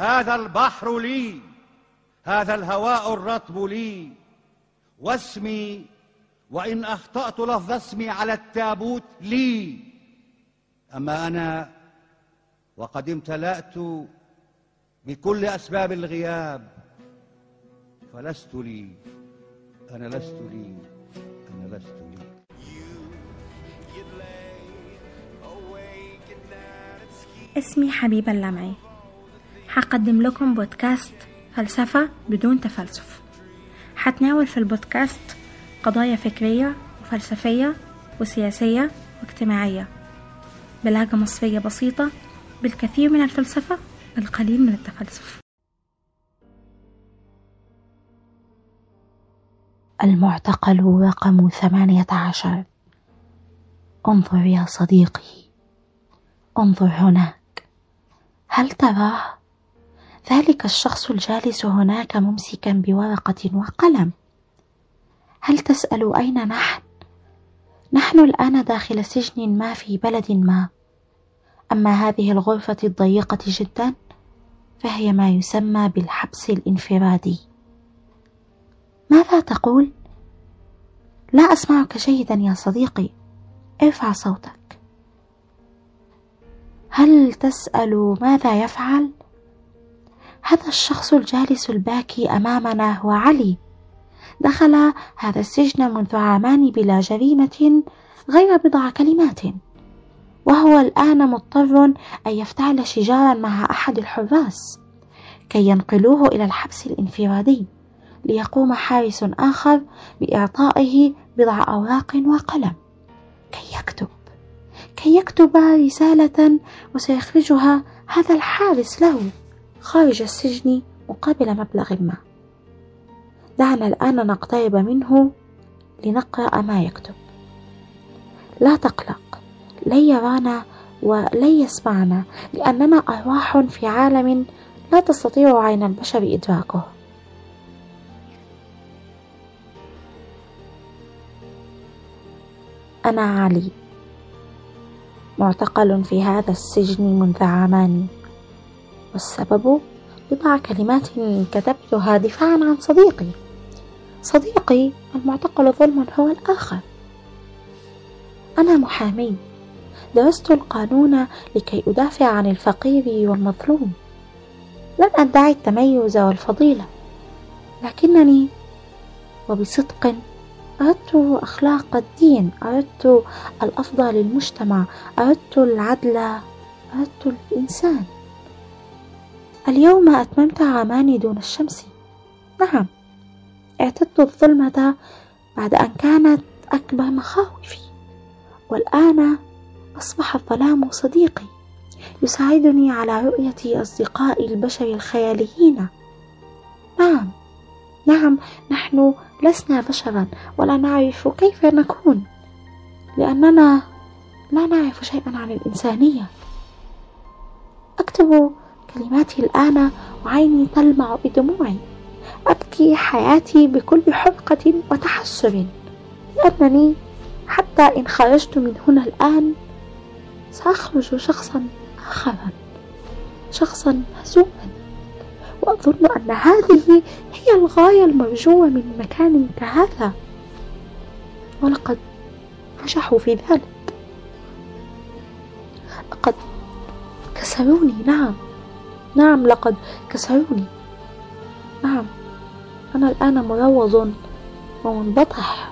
هذا البحر لي هذا الهواء الرطب لي. واسمي وإن أخطأت لفظ اسمي على التابوت لي. أما أنا وقد امتلأت بكل أسباب الغياب فلست لي. أنا لست لي. أنا لست لي. اسمي حبيبة اللمعي حقدم لكم بودكاست فلسفة بدون تفلسف. حتناول في البودكاست قضايا فكرية وفلسفية وسياسية واجتماعية. بلهجة مصرية بسيطة بالكثير من الفلسفة بالقليل من التفلسف. المعتقل رقم ثمانية عشر. انظر يا صديقي. انظر هناك. هل تراه؟ ذلك الشخص الجالس هناك ممسكا بورقة وقلم. هل تسأل أين نحن؟ نحن الآن داخل سجن ما في بلد ما. أما هذه الغرفة الضيقة جدا فهي ما يسمى بالحبس الانفرادي. ماذا تقول؟ لا أسمعك جيدا يا صديقي. ارفع صوتك. هل تسأل ماذا يفعل؟ هذا الشخص الجالس الباكي أمامنا هو علي. دخل هذا السجن منذ عامان بلا جريمة غير بضع كلمات. وهو الآن مضطر أن يفتعل شجارا مع أحد الحراس كي ينقلوه إلى الحبس الانفرادي ليقوم حارس آخر بإعطائه بضع أوراق وقلم. كي يكتب. كي يكتب رسالة وسيخرجها هذا الحارس له. خارج السجن مقابل مبلغ ما. دعنا الآن نقترب منه لنقرأ ما يكتب. لا تقلق لن يرانا ولن يسمعنا لأننا أرواح في عالم لا تستطيع عين البشر إدراكه. أنا علي معتقل في هذا السجن منذ عامان والسبب بضع كلمات كتبتها دفاعا عن صديقي. صديقي المعتقل ظلما هو الآخر. أنا محامي. درست القانون لكي أدافع عن الفقير والمظلوم. لن أدعي التميز والفضيلة. لكنني وبصدق أردت أخلاق الدين أردت الأفضل للمجتمع أردت العدل أردت الإنسان. اليوم أتممت عامان دون الشمس. نعم اعتدت الظلمة بعد أن كانت أكبر مخاوفي. والآن أصبح الظلام صديقي يساعدني على رؤية أصدقائي البشر الخياليين. نعم نعم نحن لسنا بشرا ولا نعرف كيف نكون لأننا لا نعرف شيئا عن الإنسانية. أكتب كلماتي الآن وعيني تلمع بدموعي. أبكي حياتي بكل حرقة وتحسر. لأنني حتى إن خرجت من هنا الآن سأخرج شخصا آخرا شخصا هزوما. وأظن أن هذه هي الغاية المرجوة من مكان كهذا ولقد نجحوا في ذلك. لقد كسروني نعم. نعم لقد كسروني نعم أنا الآن مروض ومنبطح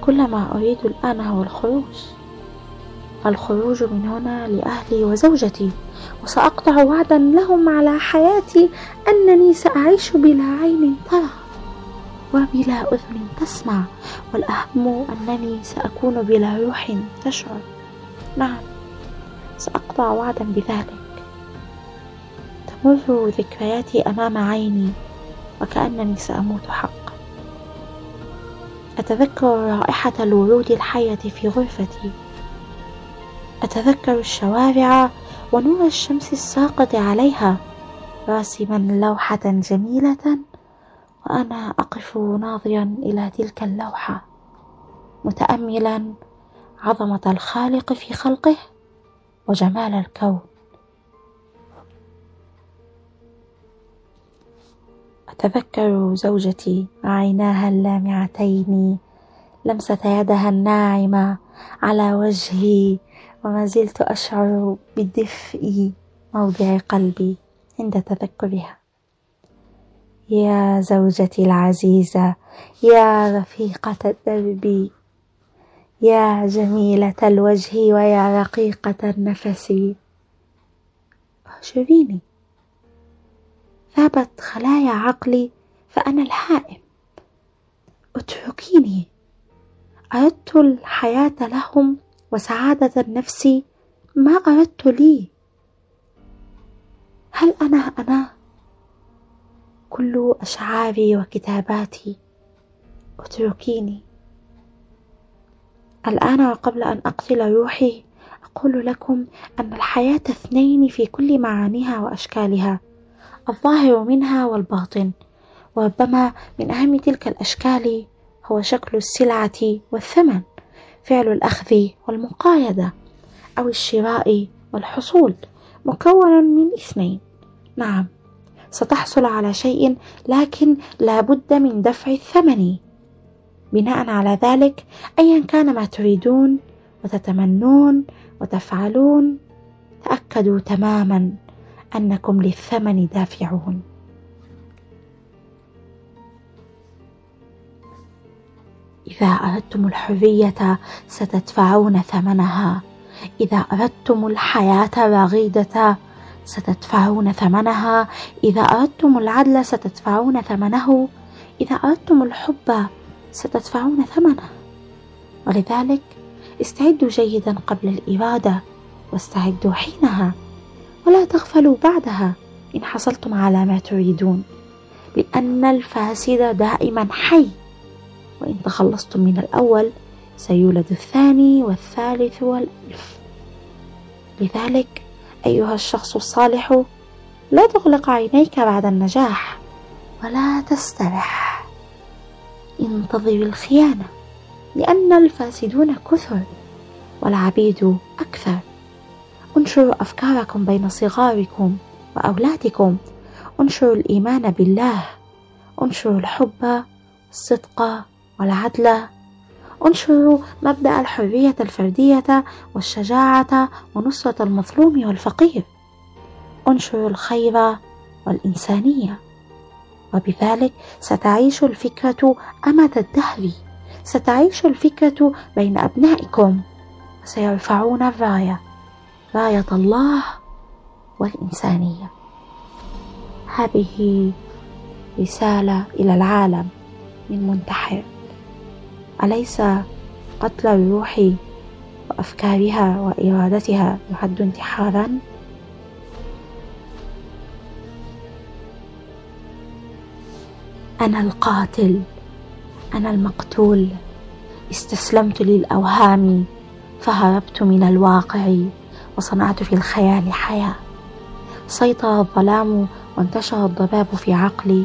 كل ما أريد الآن هو الخروج الخروج من هنا لأهلي وزوجتي وسأقطع وعدا لهم على حياتي أنني سأعيش بلا عين ترى. وبلا أذن تسمع والأهم أنني سأكون بلا روح تشعر. نعم سأقطع وعدا بذلك. تمر ذكرياتي أمام عيني وكأنني سأموت حقا. أتذكر رائحة الورود الحية في غرفتي. أتذكر الشوارع ونور الشمس الساقط عليها راسما لوحة جميلة وأنا أقف ناظرا إلى تلك اللوحة متأملا عظمة الخالق في خلقه وجمال الكون. أتذكر زوجتي عيناها اللامعتين لمسة يدها الناعمة على وجهي وما زلت أشعر بدفء موضع قلبي عند تذكرها. يا زوجتي العزيزة يا رفيقة الدرب يا جميلة الوجه ويا رقيقة النفس. اهجريني ذابت خلايا عقلي فأنا الحائم. اتركيني. أردت الحياة لهم وسعادة النفس ما أردت لي. هل أنا أنا؟ كل أشعاري وكتاباتي. اتركيني. الآن وقبل أن أقتل روحي أقول لكم أن الحياة اثنين في كل معانيها وأشكالها الظاهر منها والباطن. وربما من أهم تلك الأشكال هو شكل السلعة والثمن فعل الأخذ والمقايدة أو الشراء والحصول مكون من اثنين. نعم. ستحصل على شيء لكن لا بد من دفع الثمن. بناء على ذلك ايا كان ما تريدون وتتمنون وتفعلون تأكدوا تماما أنكم للثمن دافعون. إذا أردتم الحرية ستدفعون ثمنها. إذا أردتم الحياة رغيده ستدفعون ثمنها. إذا أردتم العدل ستدفعون ثمنه. إذا أردتم الحب ستدفعون ثمنه. ولذلك استعدوا جيدا قبل الاراده واستعدوا حينها. ولا تغفلوا بعدها إن حصلتم على ما تريدون لأن الفاسد دائما حي. وإن تخلصتم من الأول سيولد الثاني والثالث والألف. لذلك أيها الشخص الصالح لا تغلق عينيك بعد النجاح ولا تسترح. انتظر الخيانة لأن الفاسدون كثر والعبيد أكثر. انشروا أفكاركم بين صغاركم وأولادكم. انشروا الإيمان بالله. انشروا الحب والصدق والعدل. انشروا مبدأ الحرية الفردية والشجاعة ونصرة المظلوم والفقير. انشروا الخير والإنسانية. وبذلك ستعيش الفكرة أمد الدهر. ستعيش الفكرة بين أبنائكم. وسيرفعون الراية. راية الله والإنسانية. هذه رسالة إلى العالم من منتحر. أليس قتل الروح وأفكارها وإرادتها يعد انتحارا؟ أنا القاتل أنا المقتول. استسلمت للأوهام فهربت من الواقع وصنعت في الخيال حياة. سيطر الظلام وانتشر الضباب في عقلي.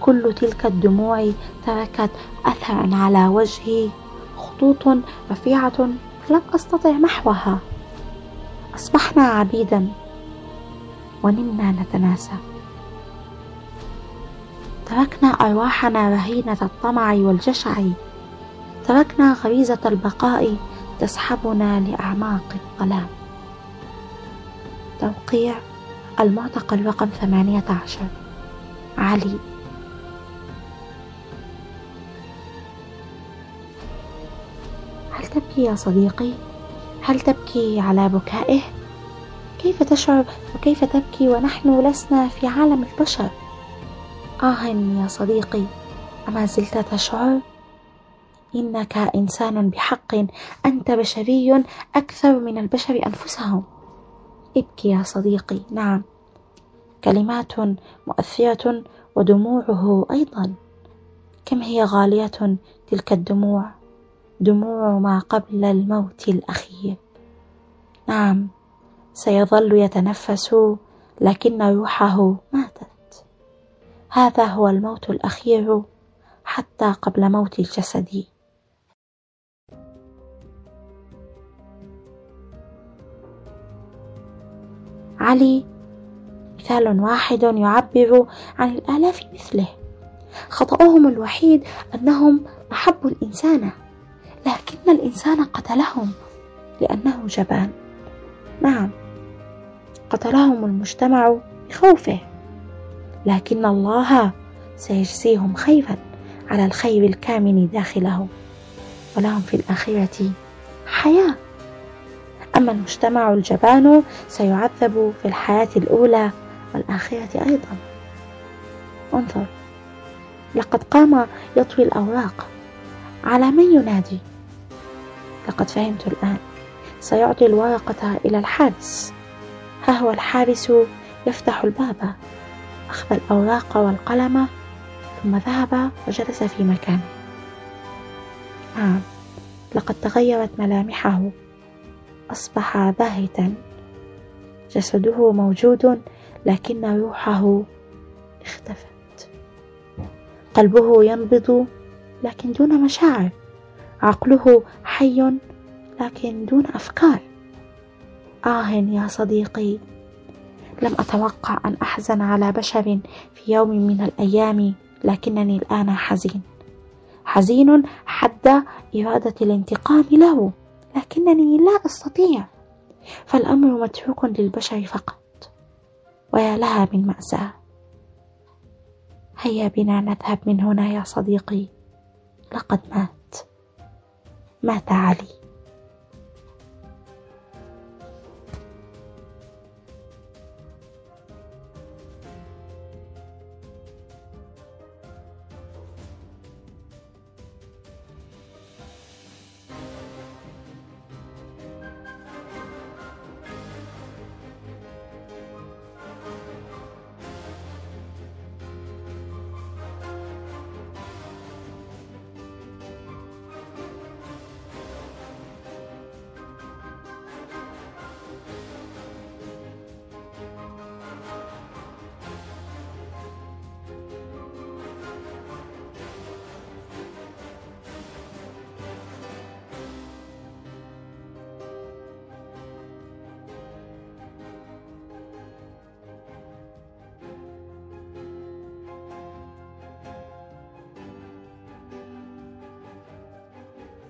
كل تلك الدموع تركت أثرا على وجهي. خطوط رفيعة لم أستطع محوها. أصبحنا عبيدا ونمنا نتناسى. تركنا أرواحنا رهينة الطمع والجشع. تركنا غريزة البقاء تسحبنا لأعماق الظلام. توقيع المعتقل رقم ثمانية عشر. علي. تبكي يا صديقي؟ هل تبكي على بكائه؟ كيف تشعر وكيف تبكي ونحن لسنا في عالم البشر؟ آه يا صديقي أما زلت تشعر؟ إنك إنسان بحق أنت بشري أكثر من البشر أنفسهم. ابكي يا صديقي نعم. كلمات مؤثرة ودموعه أيضا. كم هي غالية تلك الدموع؟ دموع ما قبل الموت الأخير. نعم سيظل يتنفس لكن روحه ماتت. هذا هو الموت الأخير حتى قبل موت الجسد. علي مثال واحد يعبر عن الآلاف مثله. خطأهم الوحيد أنهم أحبوا الإنسان. لكن الإنسان قتلهم لأنه جبان. نعم قتلهم المجتمع بخوفه. لكن الله سيجزيهم خيرا على الخير الكامن داخله. ولهم في الآخرة حياة. أما المجتمع الجبان سيعذب في الحياة الأولى والآخرة أيضا. انظر لقد قام يطوي الأوراق. على من ينادي؟ لقد فهمت الآن. سيعطي الورقة إلى الحارس. ها هو الحارس يفتح الباب. أخذ الأوراق والقلم ثم ذهب وجلس في مكانه. نعم لقد تغيرت ملامحه. أصبح باهتا. جسده موجود لكن روحه اختفت. قلبه ينبض. لكن دون مشاعر. عقله حي لكن دون أفكار. آه يا صديقي لم أتوقع أن أحزن على بشر في يوم من الأيام لكنني الآن حزين. حزين حد إرادة الانتقام له لكنني لا أستطيع. فالأمر متروك للبشر فقط ويا لها من مأساة. هيا بنا نذهب من هنا يا صديقي. لقد مات. مات علي.